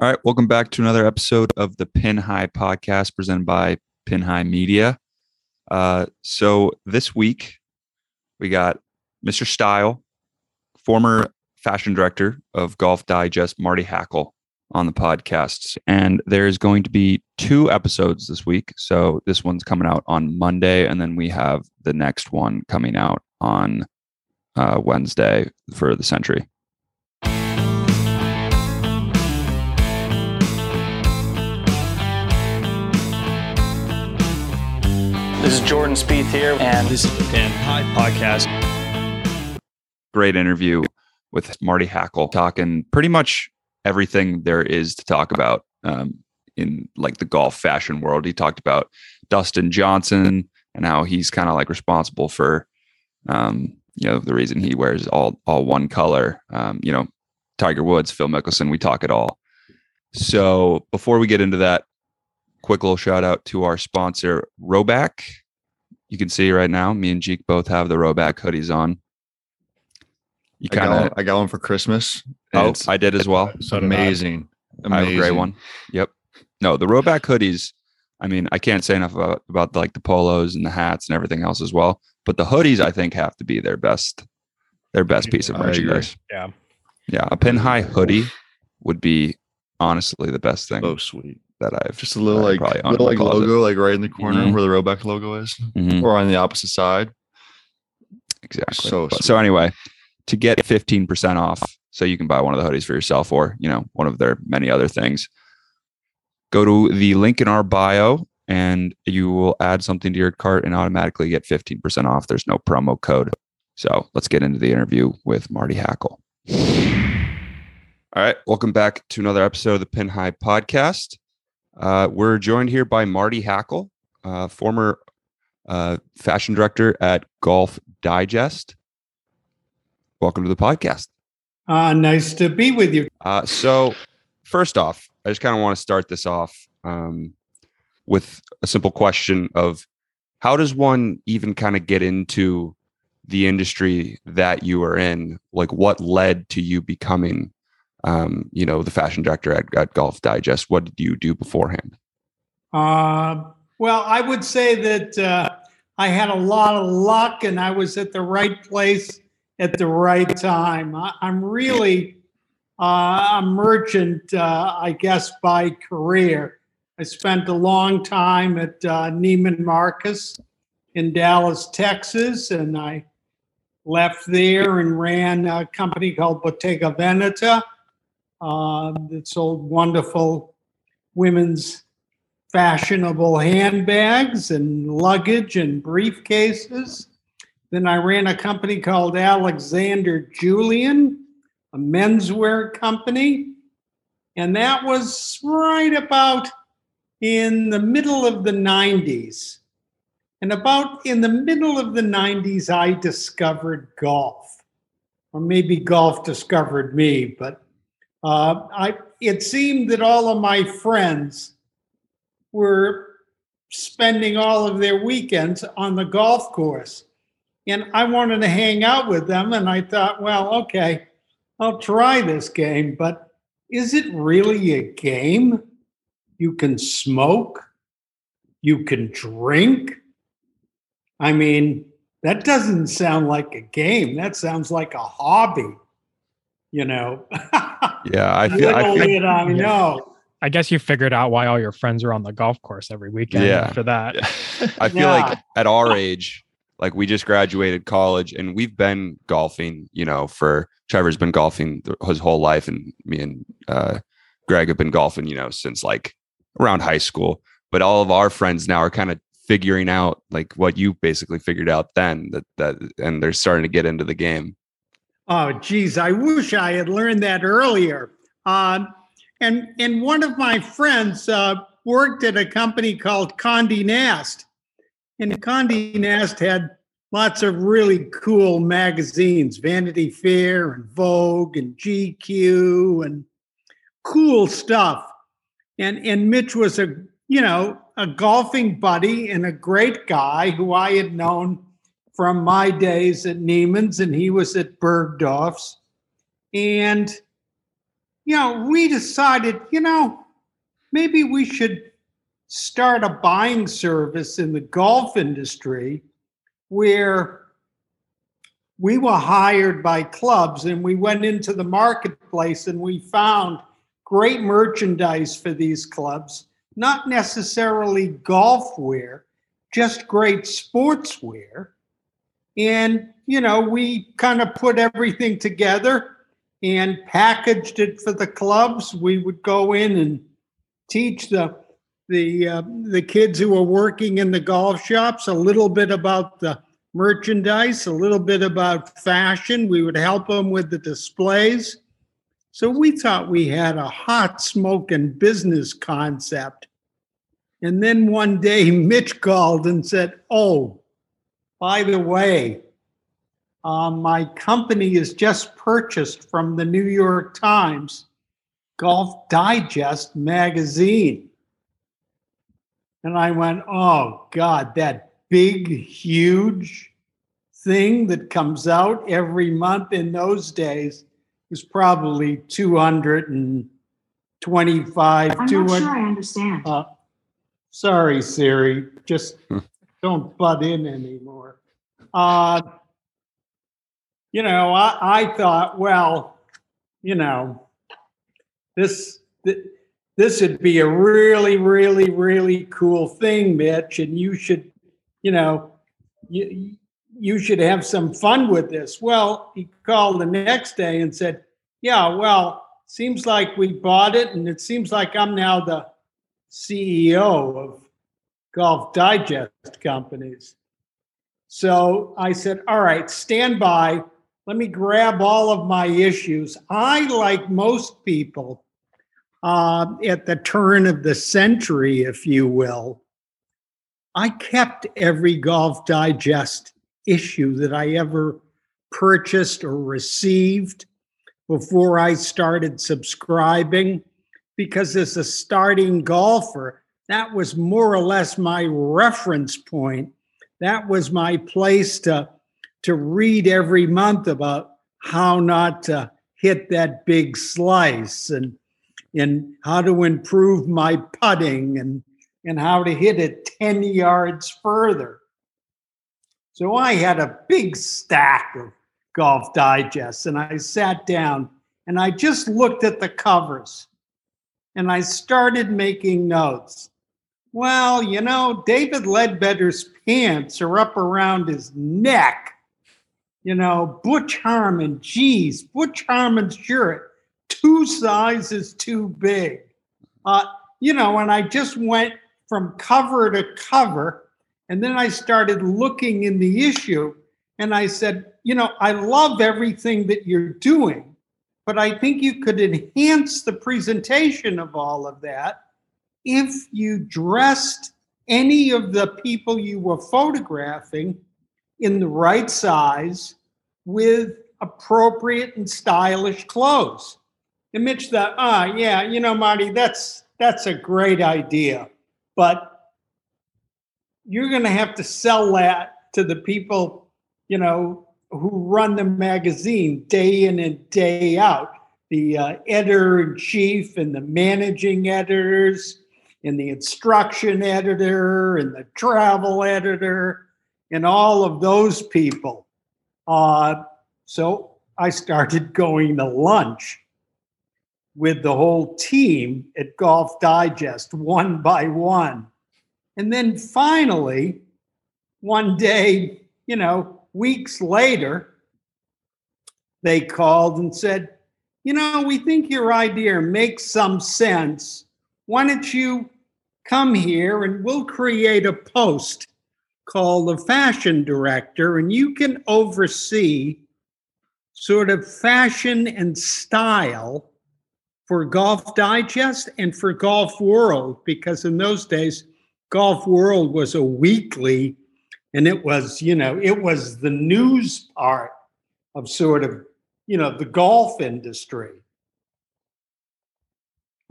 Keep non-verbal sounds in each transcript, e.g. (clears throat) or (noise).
All right, welcome back to another episode of the Pin High podcast presented by Pin High Media. Uh, so this week we got Mr. Style, former fashion director of Golf Digest, Marty Hackel, on the podcast. And there's going to be two episodes this week. So this one's coming out on Monday, and then we have the next one coming out on uh, Wednesday for the century. This is Jordan Spieth here, and This is the Dan Hyde Podcast. Great interview with Marty Hackel, talking pretty much everything there is to talk about um, in like the golf fashion world. He talked about Dustin Johnson and how he's kind of like responsible for, um, you know, the reason he wears all all one color. Um, you know, Tiger Woods, Phil Mickelson. We talk it all. So before we get into that, quick little shout out to our sponsor, Rhoback. You can see right now, me and Jeek both have the Rhoback hoodies on. You I got, kind one, of, I got one for Christmas. oh, I did as well. So did I. amazing. I have a gray one. Yep. No, the Rhoback hoodies. I mean, I can't say enough about about like the polos and the hats and everything else as well. But the hoodies, I think, have to be their best, their best piece of merchandise. Yeah. Yeah, a pin high hoodie would be honestly the best thing So sweet. That I've Just a little like probably own in little like closet. logo like right in the corner Mhm. where the Rhoback logo is, Mhm, or on the opposite side. exactly. So But- so anyway, to get fifteen percent off, so you can buy one of the hoodies for yourself, or you know, one of their many other things. Go to the link in our bio and you will add something to your cart and automatically get 15% off. There's no promo code. So let's get into the interview with Marty Hackel. All right. Welcome back to another episode of the Pin High podcast. Uh, we're joined here by Marty Hackel, uh, former uh, fashion director at Golf Digest. Welcome to the podcast. Uh, nice to be with you. Uh, so, first off, I just kind of want to start this off um, with a simple question of how does one even kind of get into the industry that you are in? Like, what led to you becoming, um, you know, the fashion director at, at Golf Digest? What did you do beforehand? Uh, well, I would say that uh, I had a lot of luck and I was at the right place at the right time. I, I'm really uh, a merchant, uh, I guess, by career. I spent a long time at uh, Neiman Marcus in Dallas, Texas, and I left there and ran a company called Bottega Veneta uh, that sold wonderful women's fashionable handbags and luggage and briefcases. Then I ran a company called Alexander Julian, a menswear company. And that was right about in the middle of the 90s. And about in the middle of the 90s, I discovered golf. Or maybe golf discovered me, but uh, I, it seemed that all of my friends were spending all of their weekends on the golf course. And I wanted to hang out with them. And I thought, well, okay, I'll try this game. But is it really a game? You can smoke, you can drink. I mean, that doesn't sound like a game. That sounds like a hobby, you know. (laughs) Yeah, I feel. I feel did I know. I guess you figured out why all your friends are on the golf course every weekend Yeah. after that. (laughs) I feel Yeah. like at our age, like we just graduated college and we've been golfing, you know, for Trevor's been golfing his whole life. And me and uh, Greg have been golfing, you know, since like around high school. But all of our friends now are kind of figuring out like what you basically figured out then that, that, and they're starting to get into the game. Oh, geez, I wish I had learned that earlier. Um, and and one of my friends uh, worked at a company called Condé Nast, and Condé Nast had lots of really cool magazines, Vanity Fair and Vogue and GQ and cool stuff. And and Mitch was a you know a golfing buddy and a great guy who I had known from my days at Neiman's, and he was at Bergdorf's. And, you know, we decided, you know, maybe we should start a buying service in the golf industry where we were hired by clubs and we went into the marketplace and we found great merchandise for these clubs, not necessarily golf wear, just great sportswear. And, you know, we kind of put everything together and packaged it for the clubs. We would go in and teach the the uh, the kids who were working in the golf shops a little bit about the merchandise, a little bit about fashion. We would help them with the displays. So we thought we had a hot smoking business concept. And then one day Mitch called and said, "Oh, by the way, uh, my company is just purchased from the New York Times Golf Digest magazine. And I went, oh God, that big, huge thing that comes out every month in those days was probably 225, I'm 200. not sure I understand. Uh, sorry, Siri, just (laughs) don't butt in anymore. Uh, you know, I, I thought, well, you know, this th- this would be a really, really, really cool thing, Mitch, and you should, you know, you you should have some fun with this. Well, he called the next day and said, yeah, well, seems like we bought it, and it seems like I'm now the CEO of Golf Digest companies. So I said, all right, stand by. Let me grab all of my issues. I, like most people, uh, at the turn of the century, if you will, I kept every Golf Digest issue that I ever purchased or received before I started subscribing because as a starting golfer, that was more or less my reference point. That was my place to, to read every month about how not to hit that big slice and, and how to improve my putting and, and how to hit it 10 yards further. So I had a big stack of Golf Digests and I sat down and I just looked at the covers and I started making notes. Well, you know, David Leadbetter's pants are up around his neck. You know, Butch Harmon, geez, Butch Harmon's shirt, two sizes too big. Uh, you know, and I just went from cover to cover. And then I started looking in the issue and I said, you know, I love everything that you're doing, but I think you could enhance the presentation of all of that if you dressed any of the people you were photographing in the right size with appropriate and stylish clothes. And Mitch thought, ah, yeah, you know, Marty, that's that's a great idea, but you're going to have to sell that to the people, you know, who run the magazine day in and day out. The uh, editor in chief and the managing editors and the instruction editor and the travel editor and all of those people. Uh, so I started (laughs) going to lunch with the whole team at Golf Digest one by one. And then finally, one day, you know, weeks later, they called and said, you know, we think your idea makes some sense. Why don't you come here and we'll create a post called the fashion director, and you can oversee sort of fashion and style for Golf Digest and for Golf World, because in those days, Golf World was a weekly and it was, you know, it was the news part of sort of, you know, the golf industry.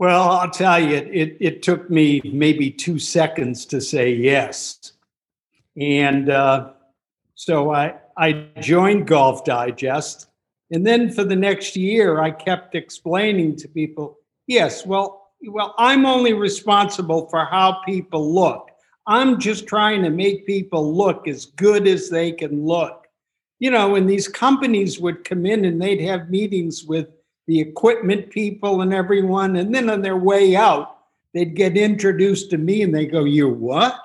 Well, I'll tell you, it, it took me maybe two seconds to say yes. And uh, so I, I joined Golf Digest And then for the next year, I kept explaining to people, yes, well, well, I'm only responsible for how people look. I'm just trying to make people look as good as they can look. You know, and these companies would come in and they'd have meetings with the equipment people and everyone. And then on their way out, they'd get introduced to me and they go, You what?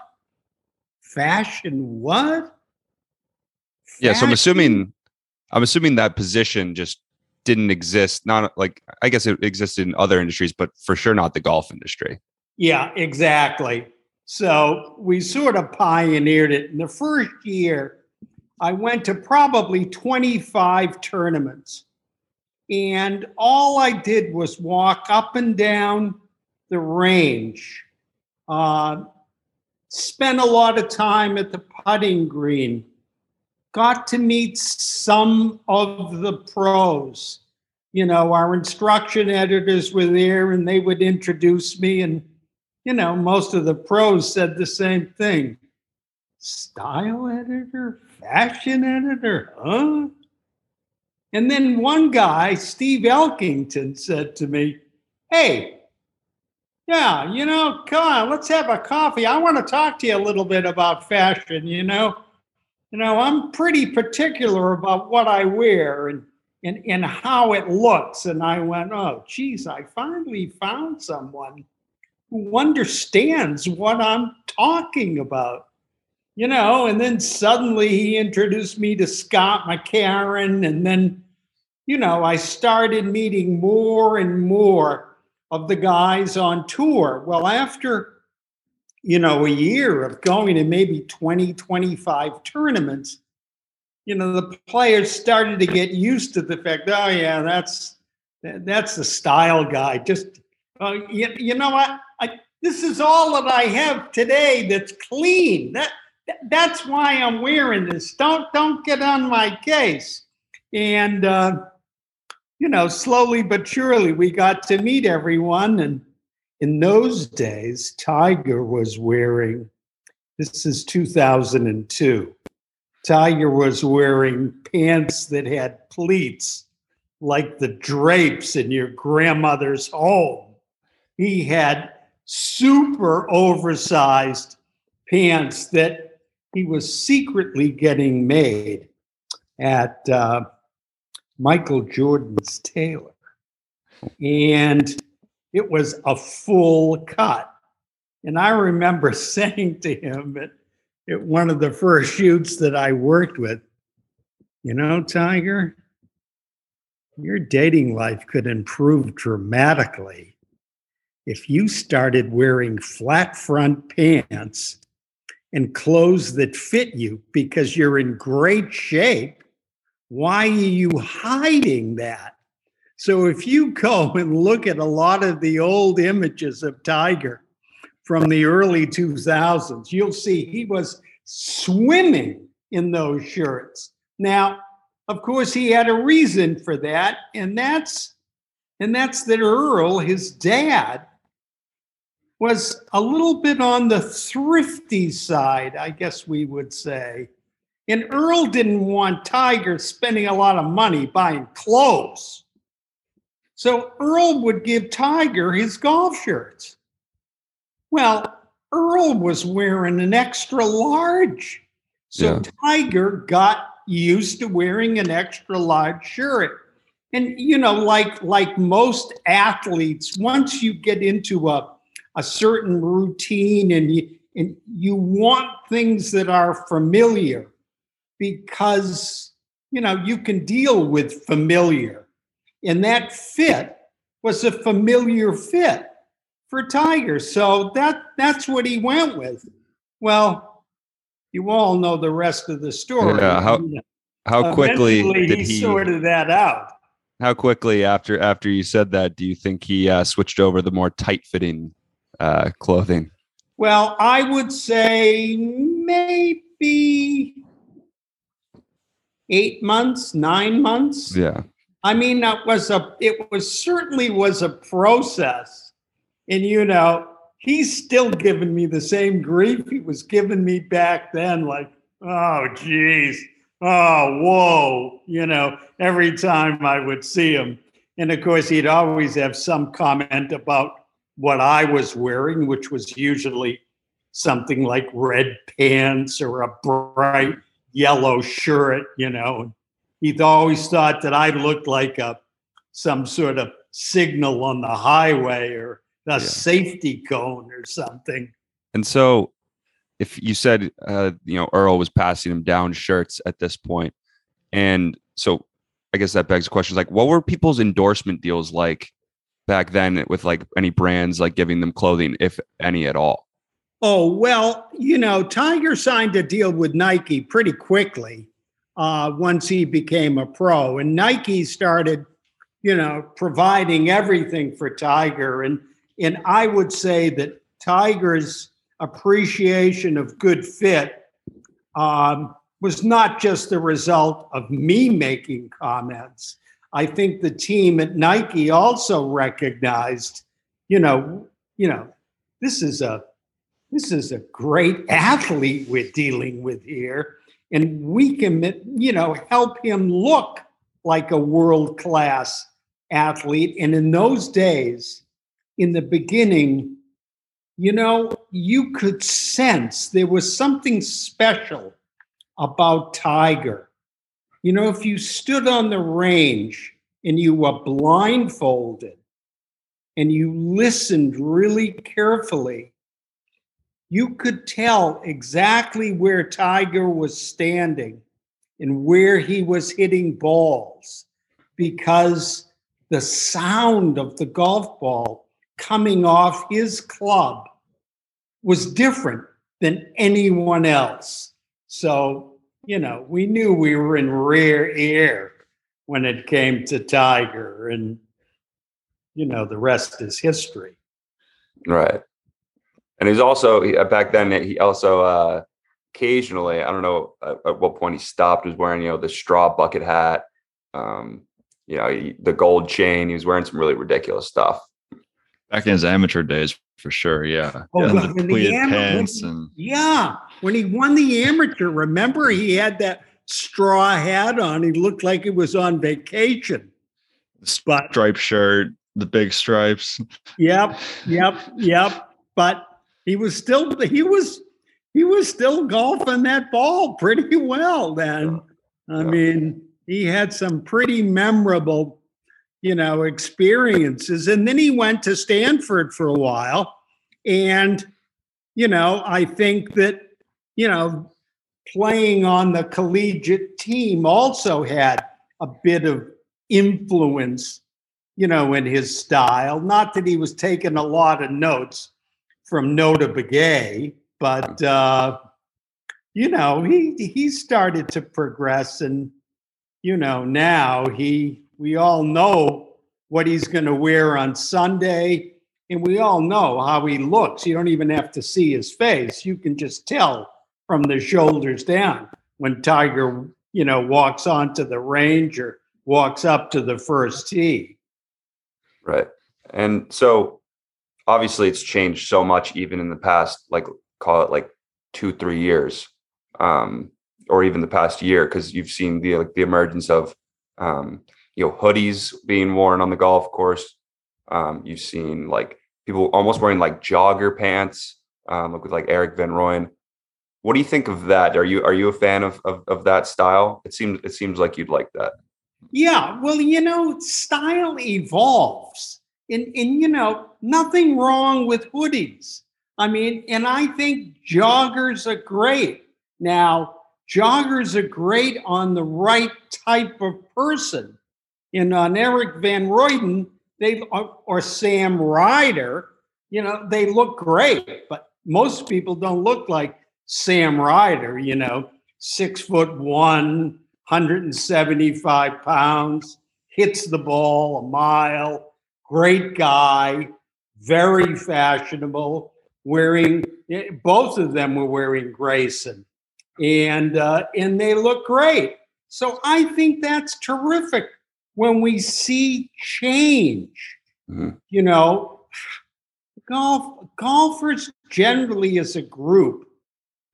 Fashion what? Yeah, so I'm assuming I'm assuming that position just didn't exist. Not like I guess it existed in other industries, but for sure not the golf industry. Yeah, exactly. So we sort of pioneered it. In the first year, I went to probably 25 tournaments. And all I did was walk up and down the range, uh, spent a lot of time at the putting green, got to meet some of the pros. You know, our instruction editors were there and they would introduce me and you know, most of the pros said the same thing. Style editor, fashion editor, huh? And then one guy, Steve Elkington, said to me, Hey, yeah, you know, come on, let's have a coffee. I want to talk to you a little bit about fashion, you know. You know, I'm pretty particular about what I wear and and, and how it looks. And I went, oh, geez, I finally found someone who understands what I'm talking about. You know, and then suddenly he introduced me to Scott McCarron. And then, you know, I started meeting more and more of the guys on tour. Well, after, you know, a year of going to maybe 20, 25 tournaments, you know, the players started to get used to the fact, oh, yeah, that's that's the style guy. Just, uh, you, you know what? I, this is all that I have today that's clean. That that's why I'm wearing this. Don't don't get on my case. And uh, you know, slowly but surely, we got to meet everyone. And in those days, Tiger was wearing. This is 2002. Tiger was wearing pants that had pleats like the drapes in your grandmother's home. He had super oversized pants that he was secretly getting made at uh, Michael Jordan's tailor. And it was a full cut. And I remember (laughs) saying to him at, at one of the first shoots that I worked with, you know, Tiger, your dating life could improve dramatically if you started wearing flat front pants and clothes that fit you because you're in great shape. Why are you hiding that? So if you go (laughs) and look at a lot of the old images of Tiger from the early 2000s, you'll see he was swimming in those shirts. Now, of course, he had a reason for that, and that's and that's that Earl, his dad, was a little bit on the thrifty side, I guess we would say. And Earl didn't want Tiger spending a lot of money buying clothes. So Earl would give Tiger his golf shirts. Well, Earl was wearing an extra large. So Yeah. Tiger got used to wearing an extra large shirt. And you know, like like most athletes, once you get into a a certain routine and you and you want things that are familiar because you know you can deal with familiar. And that fit was a familiar fit for tiger. So that that's what he went with. Well you all know the rest of the story. Yeah, how- How quickly Eventually, did he he? sorted that out. How quickly after after you said that do you think he uh, switched over the more tight fitting uh, clothing? Well, I would say maybe eight months, nine months. Yeah. I mean, that was a. It was certainly was a process, and you know, he's still giving me the same grief he was giving me back then. Like, oh, geez, oh, whoa, you know, every time I would see him. And of course, he'd always have some comment about what I was wearing, which was usually something like red pants or a bright yellow shirt, you know. He'd always thought that I looked like a some sort of signal on the highway or a Yeah. safety cone or something. And so, if you said, uh, you know, Earl was passing him down shirts at this point, and so I guess that begs the question: like, what were people's endorsement deals like back then with like any brands like giving them clothing, if any at all? Oh, well, you know, Tiger signed a deal with Nike pretty quickly uh, once he became a pro. And Nike started, you know, providing everything for Tiger. And, and I would say that Tiger's appreciation of good fit um, was not just the result of me making comments. I think the team at Nike also recognized, you know, you know, this is a this is a great athlete we're dealing with here. And we can you know help him look like a world class athlete. And in those days in the beginning you know you could sense there was something special about tiger you know if you stood on the range and you were blindfolded and you listened really carefully you could tell exactly where Tiger was standing and where he was hitting balls because the sound of the golf ball coming off his club was different than anyone else. So, you know, we knew we were in rare air when it came to Tiger, and, you know, the rest is history. Right. And he's also uh, back then. He also uh, occasionally, I don't know at, at what point he stopped, was wearing you know the straw bucket hat, um, you know he, the gold chain. He was wearing some really ridiculous stuff. Back in his amateur days, for sure. Yeah. Oh, yeah the when the when- and Yeah, when he won the amateur, remember he had that straw hat on. He looked like he was on vacation. the But striped shirt, the big stripes. yep, yep, yep. But he was still he was he was still golfing that ball pretty well then. I mean, he had some pretty memorable, you know, experiences. And then he went to Stanford for a while. And, you know, I think that, you know, playing on the collegiate team also had a bit of influence, you know, in his style. Not that he was taking a lot of notes from Nota Begay, but uh, you know, he he started to progress, and you know, now he we all know what he's going to wear on Sunday, and we all know how he looks. You don't even have to see his face; you can just tell from the shoulders down when Tiger, you know, walks onto the range or walks up to the first tee. Right. And so obviously it's changed so much even in the past, like call it like two, three years. Um, or even the past year, because you've seen the like the emergence of um, you know, hoodies being worn on the golf course. Um, you've seen like people almost wearing like jogger pants, um, like with like Erik van Rooyen. What do you think of that? Are you are you a fan of, of of that style? It seems it seems like you'd like that. Yeah, well, you know, style evolves. And, and you know, nothing wrong with hoodies. I mean, and I think joggers are great. Now, joggers are great on the right type of person. And on Erik van Rooyen, they or, or Sam Ryder, you know, they look great, but most people don't look like Sam Ryder, you know, six foot one, 175 pounds, hits the ball a mile, great guy, very fashionable, wearing eh, both of them were wearing Greyson. And uh, and they look great. So I think that's terrific when we see change. Mhm. You know, golf golfers generally as a group,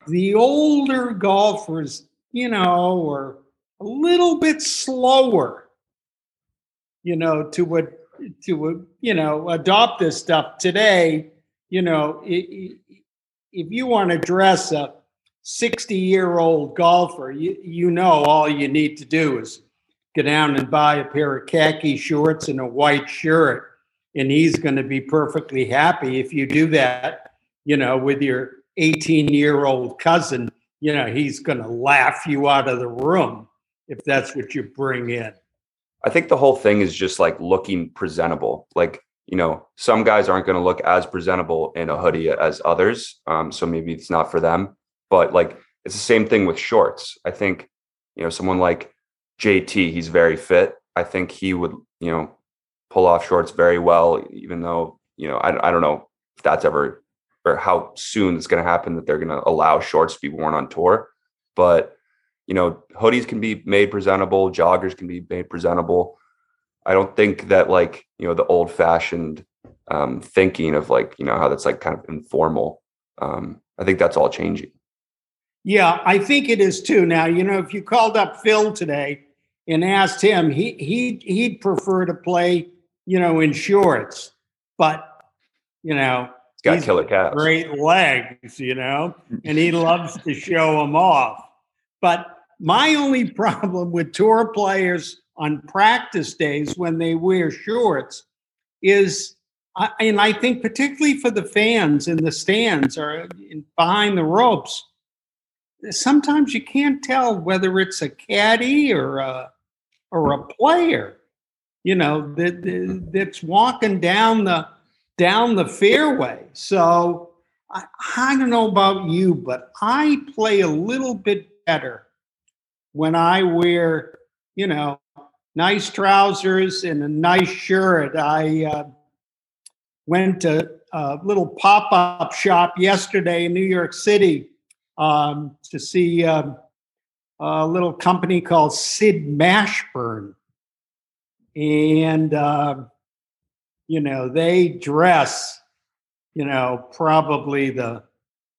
the older golfers, you know, are a little bit slower, you know, to what to you know adopt this stuff today. You know, if you want to dress a 60 year old golfer, you, you know all you need to do is go down and buy a pair of khaki shorts and a white shirt. And he's going to be perfectly happy if you do that, you know, with your 18 year old cousin. You know, he's going to laugh you out of the room if that's what you bring in. I think the whole thing is just like looking presentable. Like, you know, some guys aren't going to look as presentable in a hoodie as others. Um, so maybe it's not for them. But like, it's the same thing with shorts. I think, you know, someone like JT, he's very fit. I think he would, you know, pull off shorts very well, even though, you know, I, I don't know if that's ever or how soon it's going to happen that they're going to allow shorts to be worn on tour. But, you know, hoodies can be made presentable, joggers can be made presentable. I don't think that like, you know, the old fashioned um, thinking of like, you know, how that's like kind of informal. Um, I think that's all changing. Yeah, I think it is too. Now, you know, if you called up Phil today, and asked him, he he he'd prefer to play, you know, in shorts, but you know, he's got killer calves, great legs, you know, and he (laughs) loves to show them off. But my only (laughs) problem with tour players on practice days when they wear shorts is, and I think particularly for the fans in the stands or in, behind the ropes, sometimes you can't tell whether it's a caddy or a or a player, you know, that that's walking down the down the fairway. So I, I don't know about you, but I play a little bit better when I wear, you know, nice trousers and a nice shirt. I uh, went to a little pop up shop yesterday in New York City um, to see um, a little company called Sid Mashburn. And, uh, you know, they dress, you know, probably the,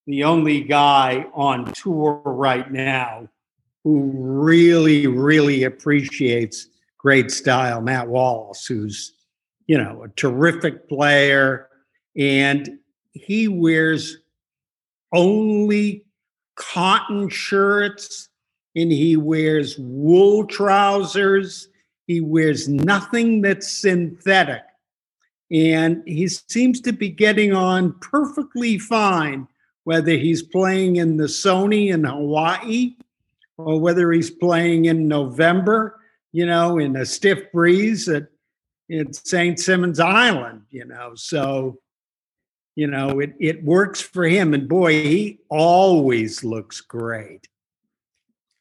the only guy on tour right now who really, really appreciates great style, Matt Wallace, who's, you know, a terrific player. And he wears only cotton shirts and he wears wool trousers. He wears nothing that's synthetic. And he seems to be getting on perfectly fine, whether he's playing in the Sony in Hawaii or whether he's playing in November, you know, in a stiff breeze at, at St. Simons Island, you know. So, you know, it, it works for him. And boy, he always looks great.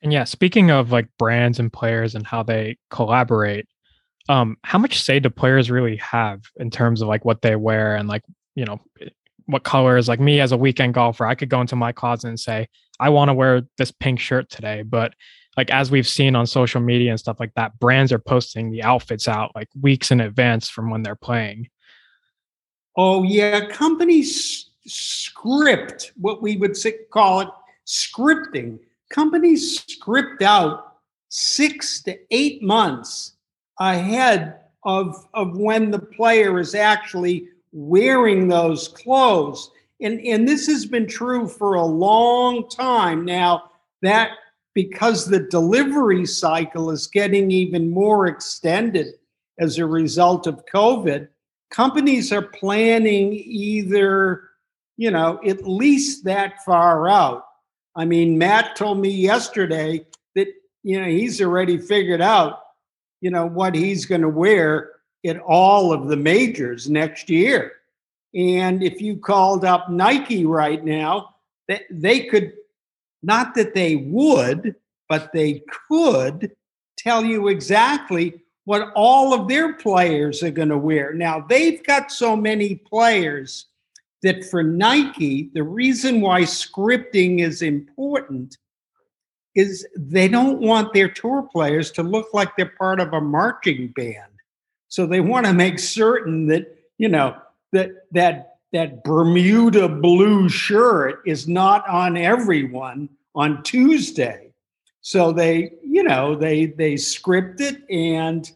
And yeah, speaking of like brands and players and how they collaborate, um, how much say do players really have in terms of like what they wear and like, you know, eh, what colors? Like me as a weekend golfer, I could go into my closet and say, I want to wear this pink shirt today. But like as we've seen on social media and stuff like that, brands are posting the outfits out like weeks in advance from when they're playing. Oh yeah, companies script what we would call it scripting companies script out six to eight months ahead of, of when the player is actually wearing those clothes. And, and this has been true for a long time now that because the delivery cycle is getting even more extended as a result of COVID, companies are planning either, you know, at least that far out I mean, Matt told me yesterday that, you know, he's already figured out, you know, what he's going to wear at all of the majors next year. And if you called up Nike right now, they, they could, not that they would, but they could tell you exactly what all of their players are going to wear. Now, they've got so many players that for Nike, the reason why scripting is important is they don't want their tour players to look like they're part of a marching band. So they want to make certain that, you know, that that that Bermuda blue shirt is not on everyone on Tuesday. So they, you know, they they script it and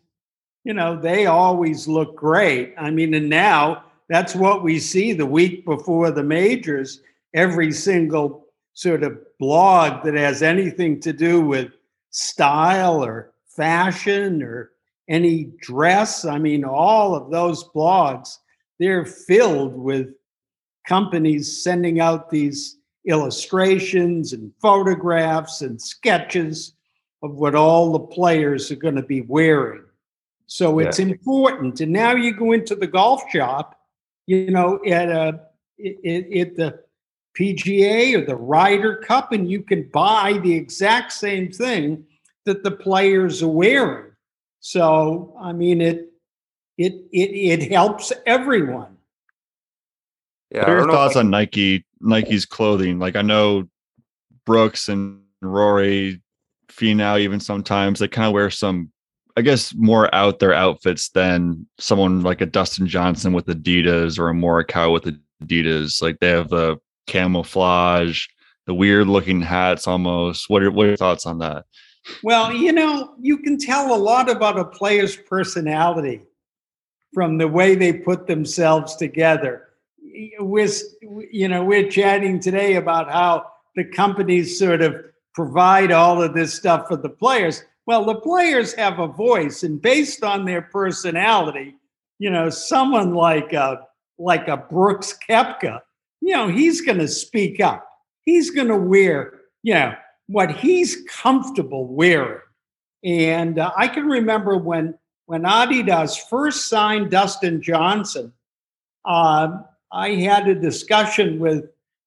you know, they always look great. I mean, and now that's what we see the week before the majors. Every single sort of blog that has anything to do with style or fashion or any dress. I mean, all of those blogs, they're filled with companies sending out these illustrations and photographs and sketches of what all the players are going to be wearing. So it's yeah. important. And now you go into the golf shop, you know, at uh, a at the PGA or the Ryder Cup, and you can buy the exact same thing that the players are wearing. So I mean, it it it it helps everyone. Yeah. What are your thoughts on Nike Nike's clothing? Like I know Brooks and Rory, Finau, even sometimes they kind of wear some I guess more out there outfits than someone like a Dustin Johnson with Adidas or a Morikawa with Adidas. Like they have the camouflage, the weird looking hats almost. What are what are your thoughts on that? Well, you know, you can tell a lot about a player's personality from the way they put themselves together. We're, you know, we're chatting today about how the companies sort of provide all of this stuff for the players well, the players have a voice, and based on their personality, you know, someone like a like a Brooks Koepka, you know, he's going to speak up. He's going to wear, you know, what he's comfortable wearing. And uh, I can remember when when Adidas first signed Dustin Johnson, uh, I had a discussion with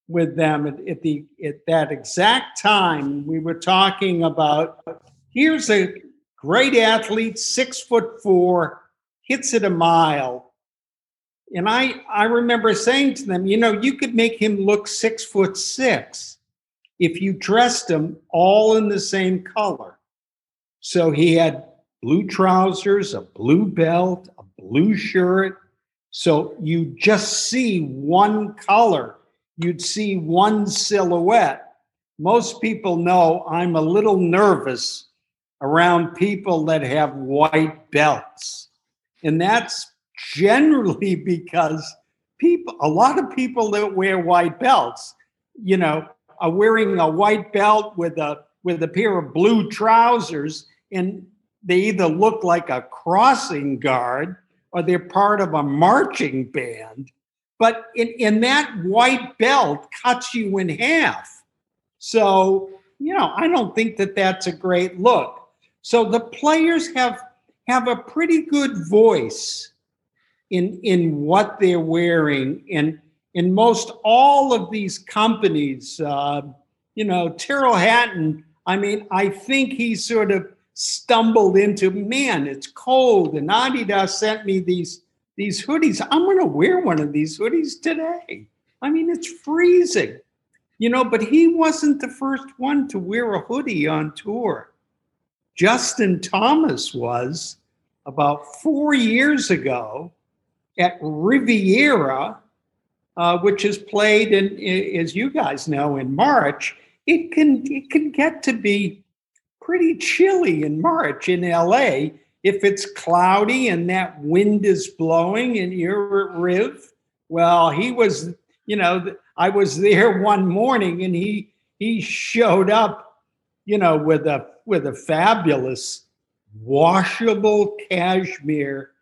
with them at, at the at that exact time. We were talking about Here's a great athlete, six foot four, hits it a mile. And I, I remember saying to them, you know, you could make him look six foot six if you dressed him all in the same color. So he had blue trousers, a blue belt, a blue shirt. So you just see one color, you'd see one silhouette. Most people know I'm a little nervous around people that have white belts. And that's generally (laughs) because people, a lot of people that wear white belts, you know, are wearing a white belt with a with a pair of blue trousers, and they either look like a crossing guard or they're part of a marching band. But in, in that white belt cuts you in half. So, you know, I don't think that that's a great look. So the players have have a pretty good voice in in what they're wearing, and in most all of these companies, uh, you know, Tyrrell Hatton. I mean, I think he sort of stumbled into man. It's cold, and Adidas sent me these these hoodies. I'm going to wear one of these hoodies today. I mean, it's freezing, you know. But he wasn't the first one to wear a hoodie on tour. Justin Thomas was about four years ago at Riviera, uh, which is played in, as you guys know, in March. It can it can get to be pretty chilly in March in LA if it's cloudy and that wind is blowing and you're at Riv. Well, he was, you know, I was there (laughs) one morning and he he showed up, you know, with a with a fabulous washable cashmere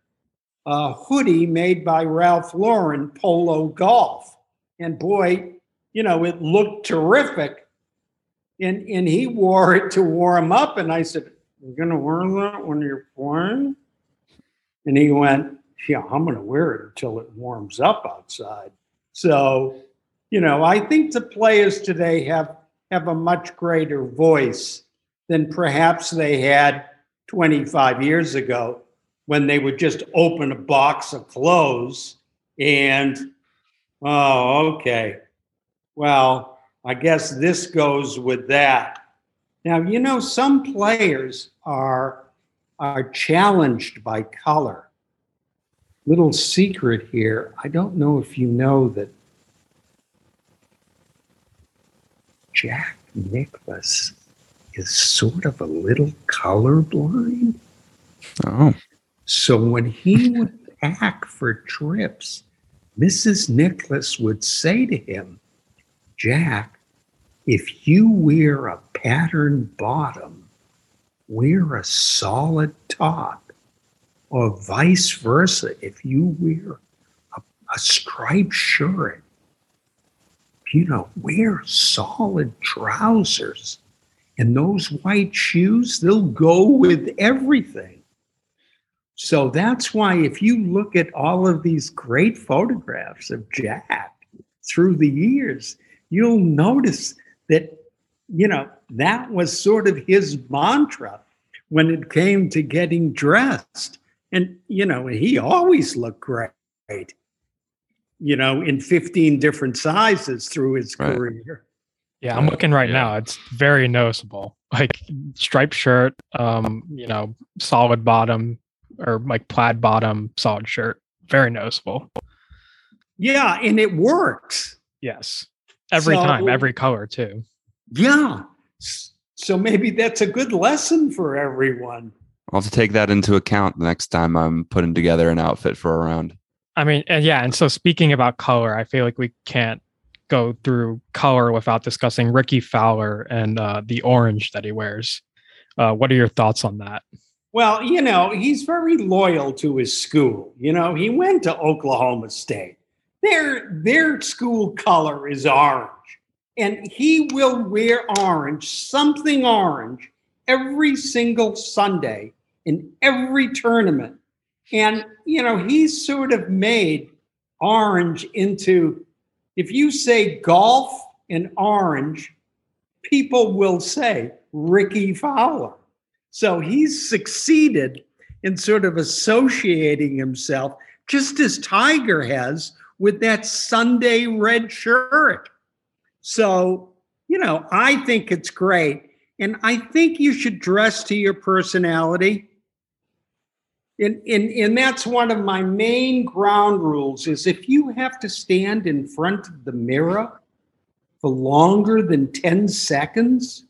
uh, hoodie made by Ralph Lauren Polo Golf. And boy, you know, it looked terrific. And, and he wore it to warm up. And I said, You're to wear that when you're playing? And he went, Yeah, I'm to wear it until it warms up outside. So, you know, I think the players today have have a much greater voice than perhaps they had 25 years ago when they would just open a box of clothes and, oh, okay, well, I guess this goes with that. Now, you know, some players are, are challenged by color. Little secret here I don't know if you know that Jack Nicklaus is sort of a little colorblind. Oh. So when he (laughs) would pack for trips, Mrs. Nicklaus would say to him, Jack, if you wear a patterned bottom, wear a solid top, or vice versa. If you wear a, a striped shirt, you know, wear solid trousers. And those white shoes, they'll go with everything. So that's why, if you look at all of these great photographs of Jack through the years, you'll notice that, you know, that was sort of his mantra when it came to getting dressed. And, you know, he always looked great, you know, in 15 different sizes through his right. career. Yeah, I'm looking right yeah. now. It's very noticeable. Like striped shirt, um, you know, solid bottom or like plaid bottom, solid shirt. Very noticeable. Yeah, and it works. Yes. Every so, time, every color too. Yeah. So maybe that's a good lesson for everyone. I'll have to take that into account the next time I'm putting together an outfit for a round. I mean, and yeah, and so speaking about color, I feel like we can't go through color without discussing Rickie Fowler and uh, the orange that he wears. Uh, what are your thoughts on that? Well, you know, he's very loyal to his school. You know, he went to Oklahoma State. Their their school color is orange, and he will wear orange, something orange, every single Sunday in every tournament. And you know, he's sort of made orange into if you say golf and orange, people will say Rickie Fowler. So he's succeeded in sort of associating himself, just as Tiger has with that Sunday red shirt. So, you know, I think it's great. And I think you should dress to your personality. And, and, and that's one of my main ground rules is if you have to stand in front of the mirror for longer than 10 seconds,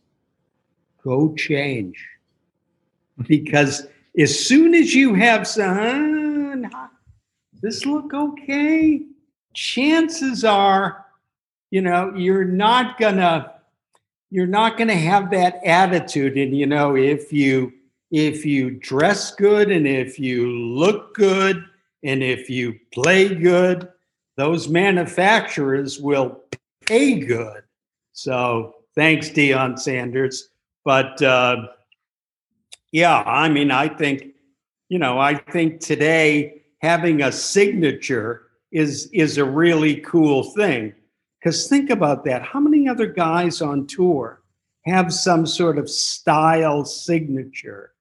go change. Because as soon as you have some, this look okay, chances are, you know, you're not gonna, you're not gonna have that attitude. And you know, if you if you dress good and if you look good and if you play good, those manufacturers will pay good. So thanks, Deion Sanders. But uh, yeah, I mean, I think, you know, I think today having a signature is is a really cool thing. Because think about that. How many other guys on tour have some sort of style signature?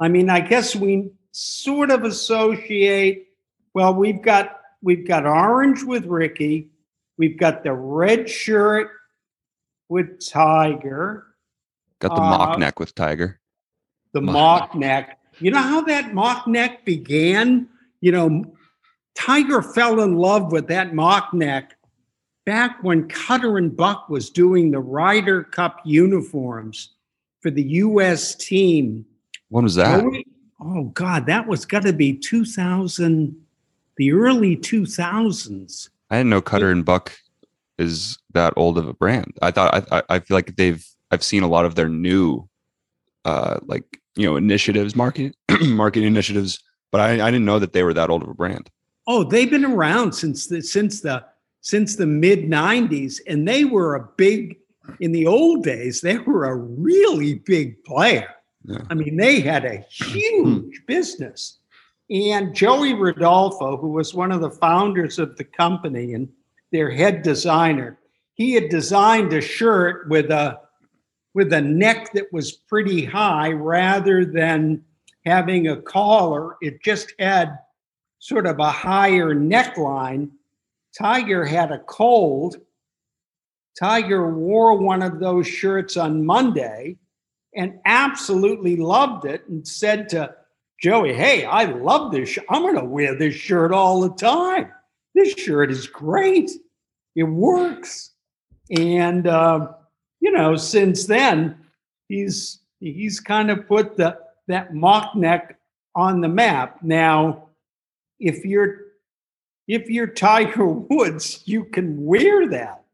I mean, I guess we sort of associate. Well, we've got we've got orange with Rickie, we've got the red shirt with Tiger, got the uh, mock neck with Tiger, the mock neck. You know how that mock neck began? You know, Tiger fell in love with that mock neck back when Cutter and Buck was doing the Ryder Cup uniforms for the U.S. team when was that? Oh God, that was got to be 2000, the early 2000s. I didn't know Cutter and Buck is that old of a brand. I thought I I feel like they've I've seen a lot of their new uh like you know initiatives marketing (clears throat) marketing initiatives, but I, I didn't know that they were that old of a brand. Oh, they've been around since the since the since the mid 90s and they were a big in the old days they were a really big player yeah. I mean, they had a huge business. And Joey Rodolfo, who was one of the founders of the company and their head designer, he had designed a shirt with a with a neck that was pretty high rather than having a collar. It just had sort of a higher neckline. Tiger had a cold. Tiger wore one of those shirts on Monday and absolutely loved it and said to Joey, Hey, I love this. Sh- I'm going to wear this shirt all the time. This shirt is great. It works. And, uh, you know, since then, he's he's kind of put the that mock neck on the map. Now, if you're if you're Tiger (laughs) Woods, you can wear that.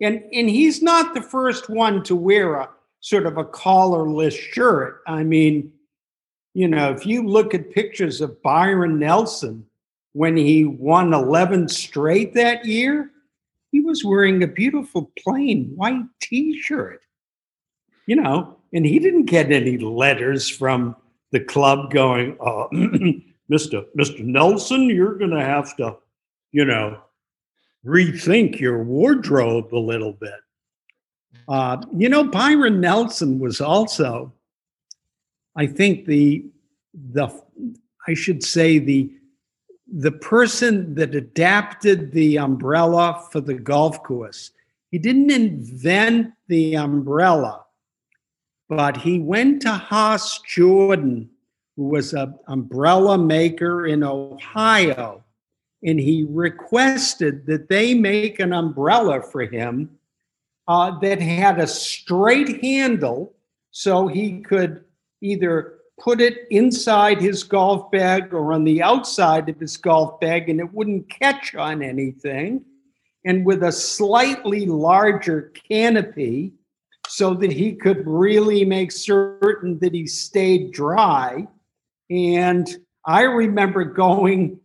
And and he's not the first one to wear a sort of a collarless shirt. I mean, you know, if you look at pictures of Byron Nelson when he won 11 straight that year, he was wearing a beautiful plain white t-shirt. You know, and he didn't get any letters from the club going, uh, (clears throat) Mr. Mr. Nelson, you're going to have to, you know, rethink your wardrobe a little bit. Uh, you know, Byron Nelson was also, I think the the I should say the the person that adapted the umbrella for the golf course. He didn't invent the umbrella, but he went to Haas Jordan, who was an umbrella maker in Ohio, and he requested that they make an umbrella for him uh, that had a straight handle so he could either put it inside his golf bag or on the outside of his golf bag and it wouldn't catch on anything, and with a slightly larger canopy so that he could really make certain that he stayed dry. And I remember going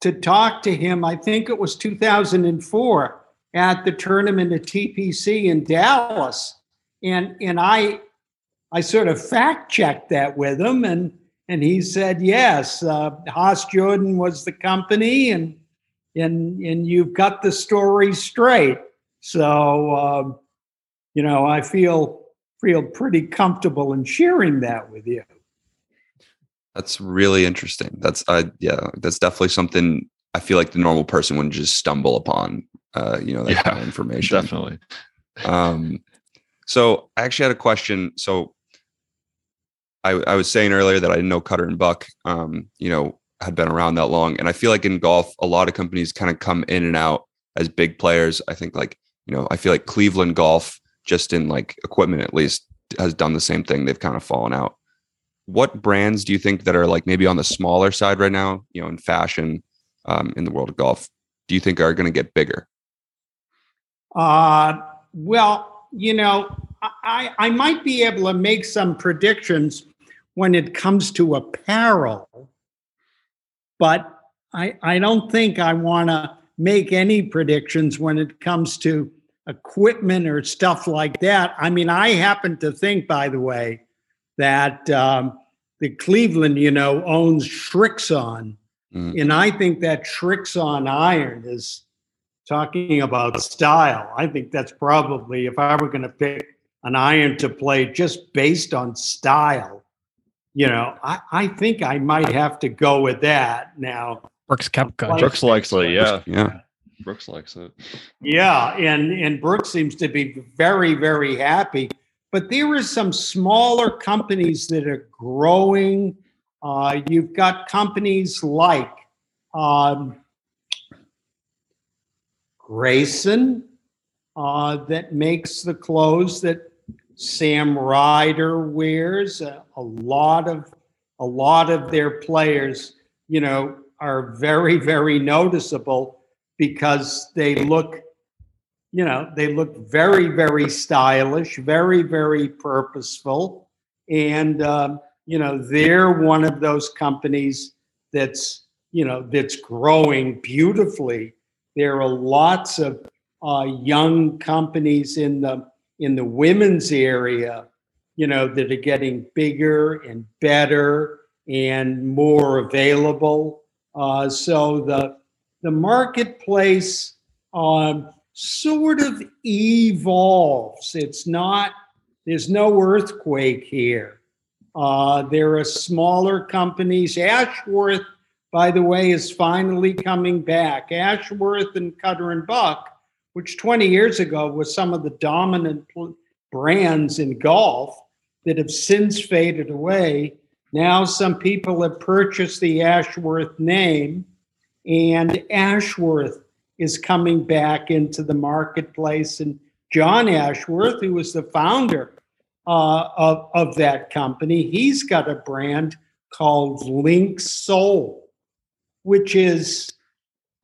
to talk to him, I think it was 2004 at the tournament at TPC in Dallas. And, and I, I sort of fact checked that with him, and, and he said, yes, uh, Haas Jordan was the company, and, and, and you've got the story straight. So, uh, you know, I feel feel pretty comfortable in sharing that with you. That's really interesting. That's I yeah, that's definitely something I feel like the normal person wouldn't just stumble upon uh, you know, that yeah, kind of information. Definitely. Um so I actually had a question. So I, I was saying earlier that I didn't know Cutter and Buck, um, you know, had been around that long. And I feel like in golf, a lot of companies kind of come in and out as big players. I think like, you know, I feel like Cleveland Golf just in like equipment at least has done the same thing. They've kind of fallen out. What brands do you think that are like maybe on the smaller side right now, you know, in fashion, um, in the world of golf, do you think are going to get bigger? Uh, well, you know, I, I might be able to make some predictions when it comes to apparel, but I, I don't think I want to make any predictions when it comes to equipment or stuff like that. I mean, I happen to think, by the way, that um, the Cleveland, you know, owns Srixon. Mm. And I think that Srixon iron is talking about style. I think that's probably, if I were going to pick an iron to play just based on style, you know, I, I think I might have to go with that now. Brooks Koepka. Brooks likes it, yeah. Yeah. Brooks likes it. Yeah, and and Brooks seems to be very very happy. But there are some smaller companies that are growing. Uh, you've got companies like um, Greyson uh, that makes the clothes that Sam Ryder wears. A, a lot of a lot of their players, you know, are very very noticeable because they look you know they look very very stylish very very purposeful. And um, you know they're one of those companies that's you know that's growing beautifully. There are lots of uh, young companies in the in the women's area you know that are getting bigger and better and more available. Uh, so the the marketplace um, sort of evolves. It's not, there's no earthquake here. Uh, there are smaller companies. Ashworth, by the way, is finally coming back. Ashworth and Cutter and Buck, which 20 years ago was some of the dominant brands in golf that have since faded away. Now, some people have purchased the Ashworth name and Ashworth is coming back into the marketplace. And John Ashworth, who was the founder uh, of, of that company. He's got a brand called Linksoul, which is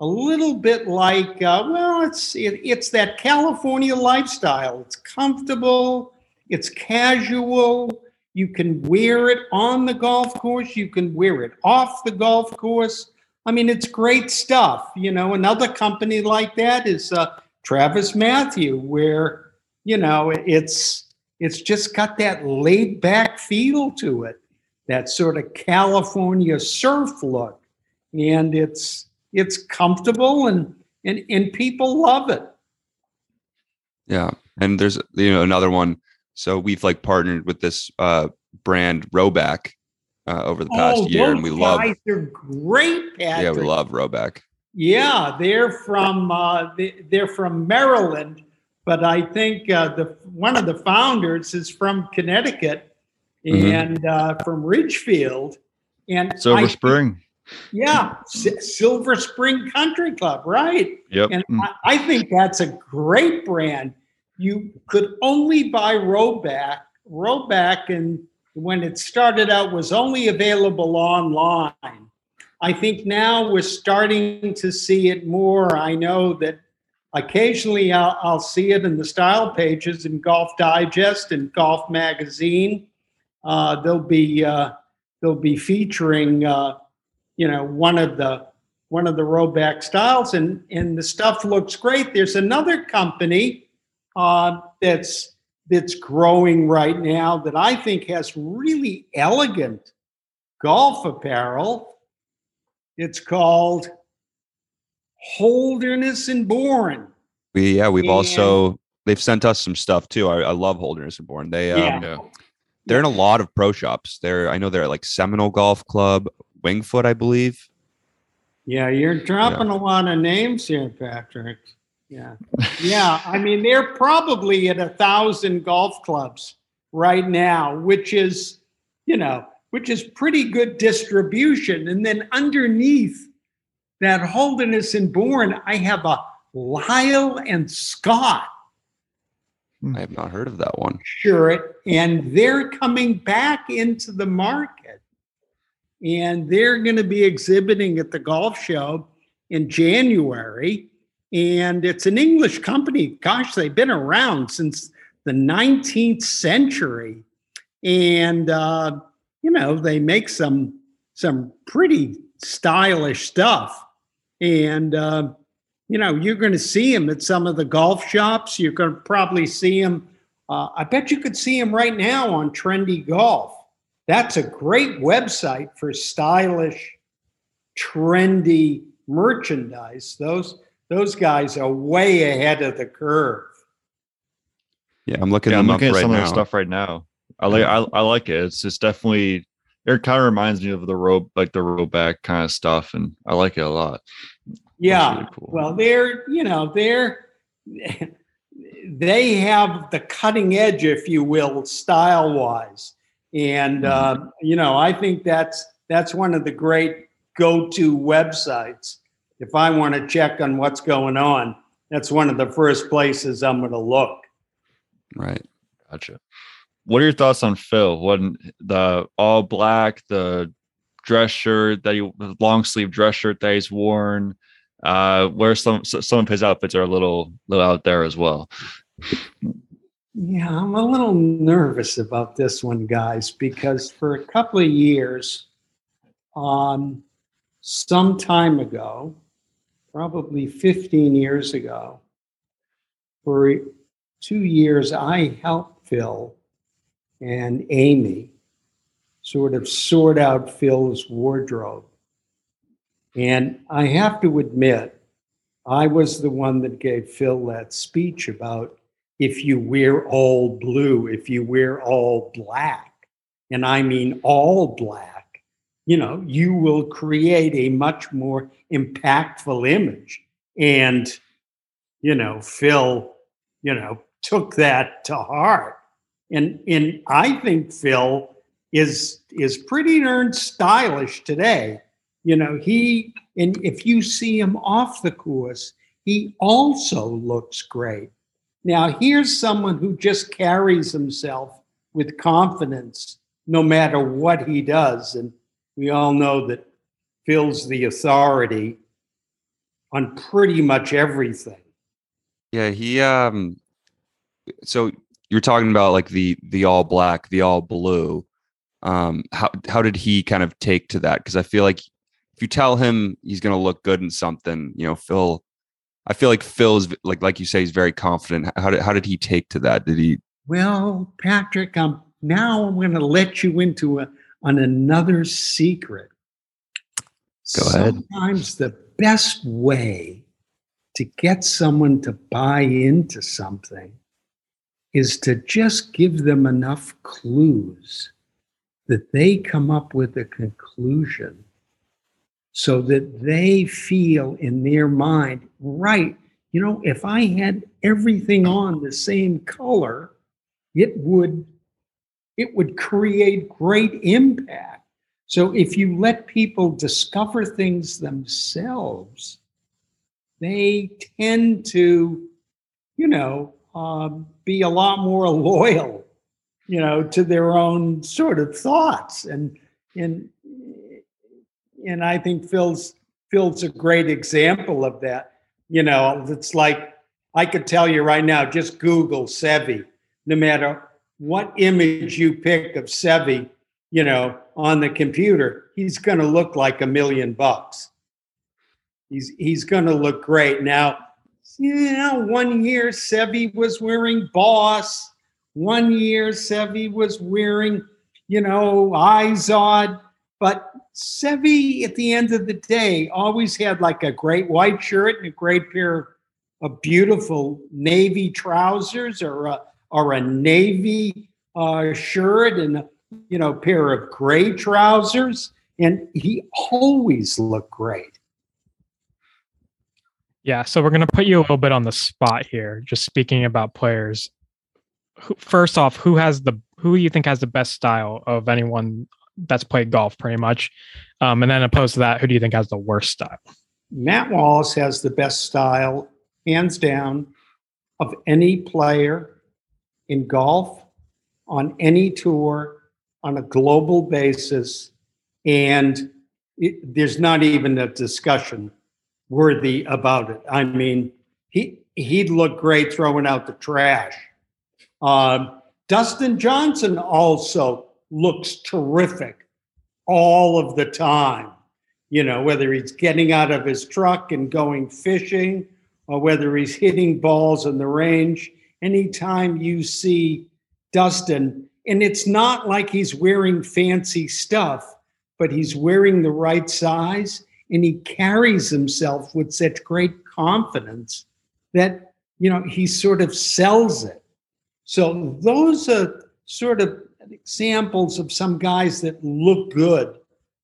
a little bit like uh, well, it's it, it's that California lifestyle. It's comfortable, it's casual. You can wear it on the golf course. You can wear it off the golf course. I mean, it's great stuff. You know, another company like that is uh, TravisMathew, where you know it's it's just got that laid back feel to it, that sort of California surf look, and it's it's comfortable and and and people love it. Yeah, and there's you know another one. So we've like partnered with this uh, brand Rhoback uh, over the past oh, year, and we love. They're great, Patrick. Yeah, we love Rhoback. Yeah, they're from uh, they're from Maryland, but I think uh, the one of the founders is from Connecticut mm-hmm. and uh, from Ridgefield and Silver I Spring. yeah, S- Silver Spring Country Club, right? Yep. And mm. I, I, think that's a great brand. You could only buy Rhoback, Rhoback, and when it started out was only available online. I think now we're starting to see it more. I know that occasionally I'll, I'll see it in the style pages in Golf Digest and Golf Magazine. Uh, they'll be uh, they'll be featuring uh, you know one of the one of the Rhoback styles, and and the stuff looks great. There's another company uh, that's that's growing right now that I think has really elegant golf apparel it's called Holderness and Bourne. We yeah, we've and, also they've sent us some stuff too. I, I love Holderness and Bourne. They um, yeah. they're in a lot of pro shops. They're I know they're at like Seminole Golf Club, Winged Foot, I believe. Yeah, you're dropping yeah. a lot of names here, Patrick. Yeah. Yeah. I mean, they're probably at a thousand golf clubs right now, which is, you know, which is pretty good distribution. And then underneath that Holderness and Bourne, I have a Lyle and Scott. I have not heard of that one. Sure. And they're coming back into the market. And they're going to be exhibiting at the golf show in January. And it's an English company. Gosh, they've been around since the 19th century. And uh, you know, they make some some pretty stylish stuff. And uh, you know, you're going to see them at some of the golf shops. You're going to probably see them. Uh, I bet you could see them right now on Trendy Golf. That's a great website for stylish, trendy merchandise. Those those guys are way ahead of the curve. Yeah, I'm looking. Yeah, I'm looking at right some now. of their stuff right now. I like I, I like it. It's just definitely it kind of reminds me of the rope like the Rhoback kind of stuff, and I like it a lot. Yeah. Really cool. Well, they're you know they're they have the cutting edge, if you will, style wise, and mm-hmm. uh, you know I think that's that's one of the great go to websites. If I want to check on what's going on, that's one of the first places I'm going to look. Right. Gotcha. What are your thoughts on Phil? When the all black, the dress shirt that he, the long sleeve dress shirt that he's worn, uh, where some some of his outfits are a little little out there as well. Yeah, I'm a little nervous about this one, guys, because for a couple of years, um, some time ago, probably 15 years ago, for two years, I helped Phil and Amy sort of sort out Phil's wardrobe. And I have to admit, I was the one that gave Phil that speech about if you wear all blue, if you wear all black, and I mean all black, you know, you will create a much more impactful image. And, you know, Phil, you know, took that to heart and and I think Phil is is pretty darn stylish today. You know, he and if you see him off the course, he also looks great. Now, here's someone who just carries himself with confidence no matter what he does. And we all know that Phil's the authority on pretty much everything. Yeah, he um so you're talking about like the the all black, the all blue. Um how how did he kind of take to that? Because I feel like if you tell him he's gonna look good in something, you know, Phil I feel like Phil's like like you say, he's very confident. How did how did he take to that? Did he Well, Patrick, I'm now I'm gonna let you into a on another secret. Go ahead. Sometimes the best way to get someone to buy into something is to just give them enough clues that they come up with a conclusion so that they feel in their mind, right, you know, if I had everything on the same color, it would it would create great impact. So if you let people discover things themselves, they tend to, you know, uh, be a lot more (laughs) loyal, you know, to their own sort of thoughts. And and and I think Phil's Phil's a great example of that. You know, it's like I could tell you right now, just Google Seve, no matter what image you pick of Seve, you know, on the computer, he's going to look like a million bucks. He's he's going to look great. Now, you know, one year Seve was wearing Boss. One year Seve was wearing, you know, Izod. But Seve, at the end of the day, always had like a great white shirt and a great pair of beautiful navy trousers or a, or a navy uh, shirt and a you know pair of gray trousers, and he always looked great. Yeah, so we're going to put you a little bit on the spot here. Just speaking about players. First off, who has the who do you think has the best style of anyone that's played golf, pretty much? Um, and then opposed to that, who do you think has the worst style? Matt Wallace has the best style, hands down, of any player in golf, on any tour, on a global basis, and it, there's not even a discussion worthy about it. I mean, he he'd look great throwing out the trash. Um, Dustin Johnson also looks terrific all of the time. You know, whether he's getting out of his truck and going fishing, or whether he's hitting balls in the range. Anytime you see Dustin, and it's not like he's wearing fancy stuff, but he's wearing the right size and he carries himself with such great confidence that you know he sort of sells it. So those are sort of examples of some guys that look good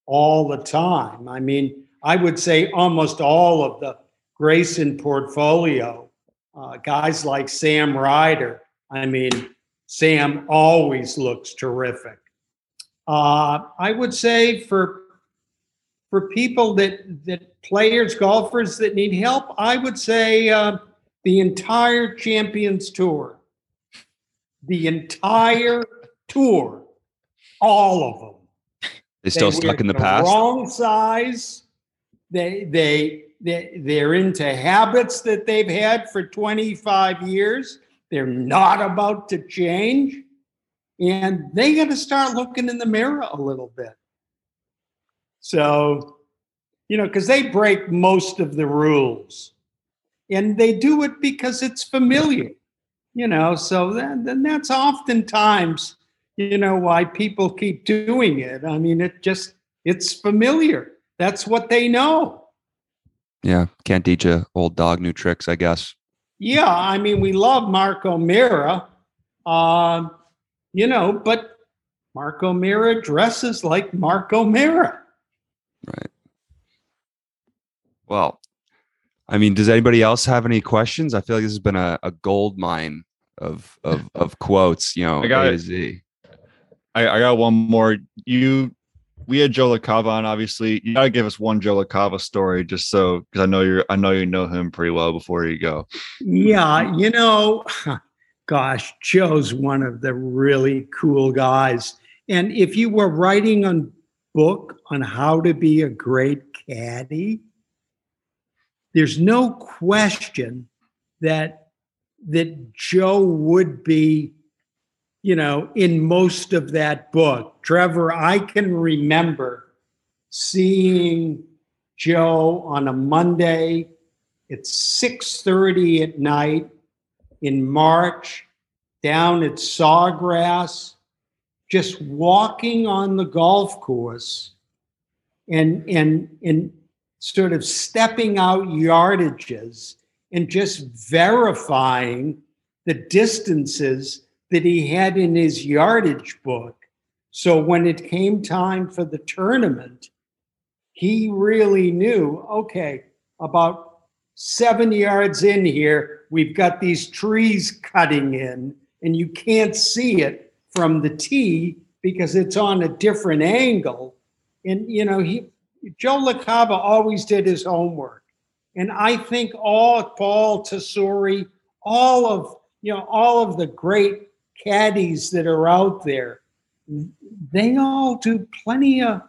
all the time. I mean i would say almost all of the Greyson portfolio uh, guys like sam ryder i mean sam always looks terrific. Uh, i would say for for people that that players golfers that need help i would say uh, the entire champions tour. The entire tour. All of them. They still They stuck in the the past? wrong size. They they they're into habits that they've had for 25 years they're not about to change and they got to start looking in the mirror a little bit so, you know, because they break most of the rules and they do it because it's familiar, you know, so then, then that's oftentimes, you know, why people keep doing it. I mean, it just, it's familiar. That's what they know. Yeah, can't teach a old dog new tricks, I guess. Yeah, I mean, we love Mark O'Meara, uh, you know, but Mark O'Meara dresses like Mark O'Meara. Right. Well, I mean, does anybody else have any questions? I feel like this has been a, a gold mine of of of quotes, you know, I got A it. to Z. I, I got one more. You, we had Joe LaCava on. Obviously, you gotta give us one Joe LaCava story, just so because I know you're, I know you know him pretty well before you go. Yeah, you know, (laughs) gosh, Joe's one of the really cool guys. And if you were writing a book on how to be a great caddy, there's no question that that Joe would be, you know, in most of that book. Trevor, I can remember seeing Joe on a Monday at 6:30 at night in March down at Sawgrass, just walking on the golf course and and and sort of stepping out yardages and just verifying the distances that he had in his yardage book. So when it came time for the tournament, he really knew okay, about seven yards in here, we've got these trees cutting in, and you can't see it from the tee because it's on a different angle. And, you know, he, Joe LaCava always did his homework. And I think all Paul Tesori, all of, you know, all of the great caddies that are out there, they all do plenty of,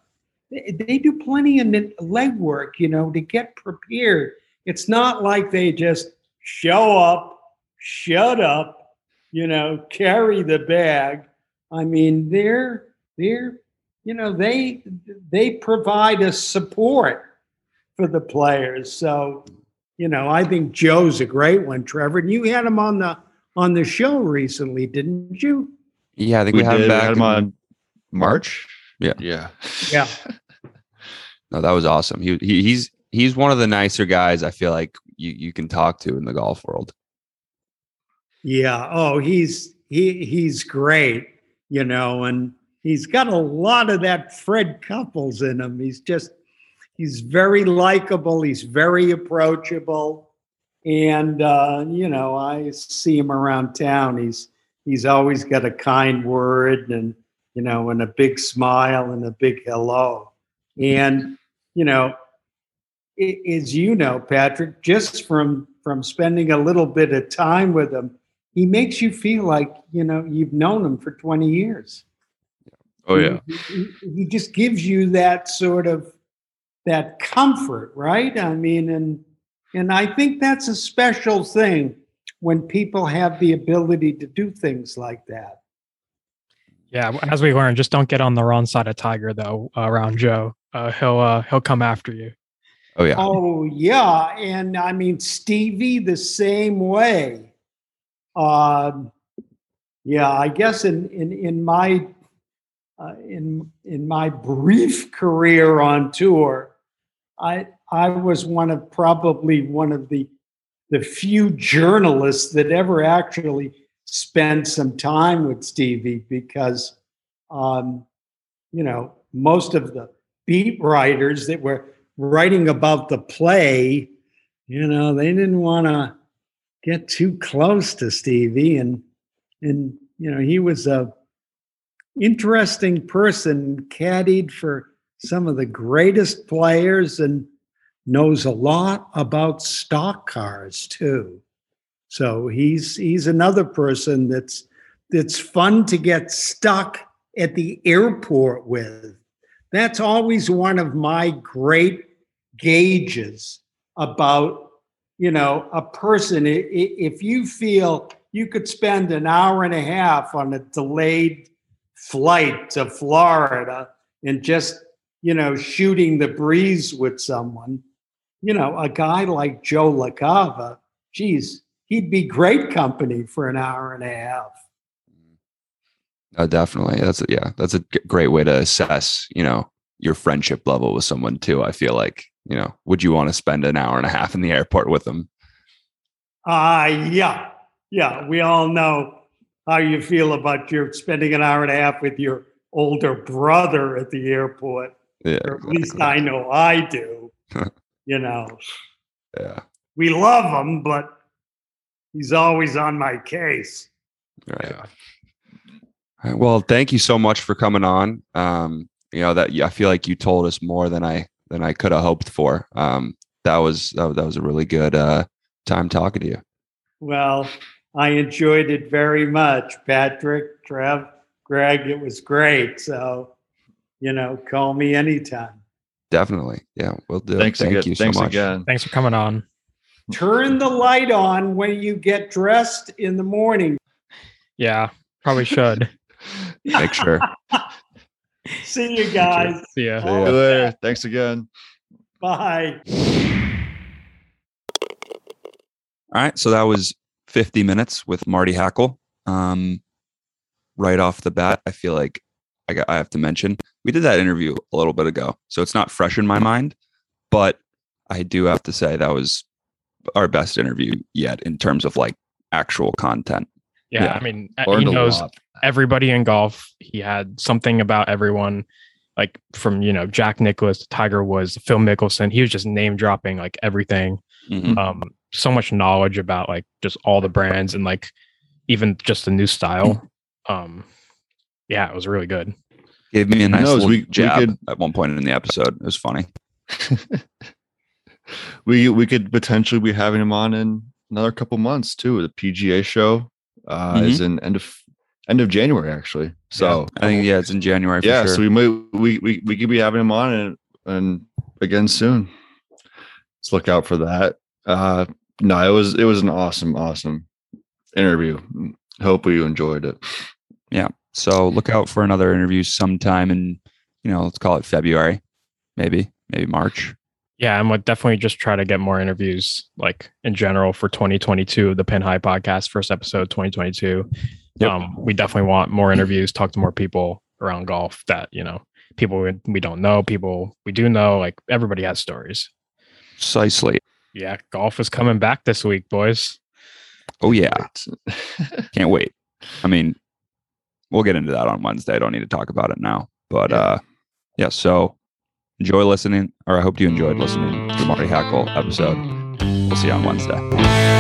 they do plenty of legwork, you know, to get prepared it's not like they just show up, shut up, you know, carry the bag. I mean, they're they're you know they they provide a support for the players. So, you know, I think Joe's a great one, Trevor. And you had him on the on the show recently, didn't you? Yeah, I think we, we had him back had him on March. Yeah, yeah, yeah. (laughs) no, that was awesome. He, he he's he's one of the nicer guys I feel like you you can talk to in the golf world. Yeah. Oh, he's he he's great, you know, and he's got a lot of that Fred Couples in him. He's just he's very likable, he's very approachable. And uh, you know, I see him around town. He's he's always got a kind word and you know, and a big smile and a big hello. And you know, as you know, Patrick, just from from spending a little bit of time with him, he makes you feel like you know you've known him for 20 years. Oh yeah. He, he, he just gives you that sort of that comfort, right? I mean, and and I think that's a special thing when people have the ability to do things like that. Yeah, as we learned, just don't get on the wrong side of Tiger though uh, around Joe. Uh, he'll uh, he'll come after you. Oh yeah. Oh yeah, and I mean Stevie the same way. Um, yeah, I guess in in in my uh, in in my brief career on tour, I I was one of probably one of the the few journalists that ever actually spent some time with Stevie because, um, you know, most of the beat writers that were writing about the play, you know, they didn't want to get too close to Stevie, and and you know he was a interesting person, caddied for some of the greatest players, and knows a lot about stock cars too. So he's he's another person that's that's fun to get stuck at the airport with. That's always one of my great gauges about you know a person if you feel you could spend an hour and a half on a delayed flight to Florida and just you know shooting the breeze with someone you know a guy like Joe LaCava geez he'd be great company for an hour and a half Oh, definitely. That's a, yeah. That's a great way to assess, you know, your friendship level with someone too. I feel like you know, would you want to spend an hour and a half in the airport with them? Uh yeah. Yeah. We all know how you feel about your spending an hour and a half with your older brother at the airport. Yeah. Or at exactly. least I know I do. (laughs) you know. Yeah. We love him, but he's always on my case. Right. Yeah. Well, thank you so much for coming on. Um, you know that I feel like you told us more than I than I could have hoped for. Um, that was that, that was a really good uh, time talking to you. Well, I enjoyed it very much. Patrick, Trev, Greg, it was great. So, you know, call me anytime. Definitely. Yeah, we'll do. Thanks Thank again. you so Thanks much. again. Thanks for coming on. Turn the light on when you get dressed in the morning. Yeah, probably should. (laughs) Make sure. (laughs) See you guys. See ya. See you later. Thanks again. Bye. All right. So that was 50 minutes with Marty Hackel. Um, right off the bat, I feel like I got I have to mention we did that interview a little bit ago, so it's not fresh in my mind, but I do have to say that was our best interview yet in terms of like actual content. Yeah, Yeah. I mean, uh, he knows everybody in golf. He had something about everyone, like from you know Jack Nicklaus to Tiger Woods, Phil Mickelson. He was just name dropping like everything. Mhm. Um, so much knowledge about like just all the brands and like even just the new style. (clears throat) Um, yeah, it was really good. Gave me a nice little We- we jab could- at one point in the episode. It was funny. (laughs) we we could potentially be having him on in another couple months too. The PGA show uh, Mm-hmm. is in end of end of January actually. So I think yeah, it's in January for yeah, sure. so we might we, we we could be having him on and and again soon. Let's look out for that. Uh no, it was it was an awesome, awesome interview. Hope you enjoyed it. So look out for another interview sometime in, you know, let's call it February, maybe, maybe March. Yeah, and we'll definitely just try to get more interviews, like in general for 2022, the Pin High podcast, first episode 2022. Yep. Um, we definitely want more interviews, talk to more people around golf that you know, people we, we don't know, people we do know. Like everybody has stories. Precisely. Yeah, golf is coming back this week, boys. Oh yeah, (laughs) can't wait. I mean, we'll get into that on Wednesday. I don't need to talk about it now, but Yeah. uh, yeah. So enjoy listening, or I hope you enjoyed listening to the Marty Hackel episode. We'll see you on Wednesday.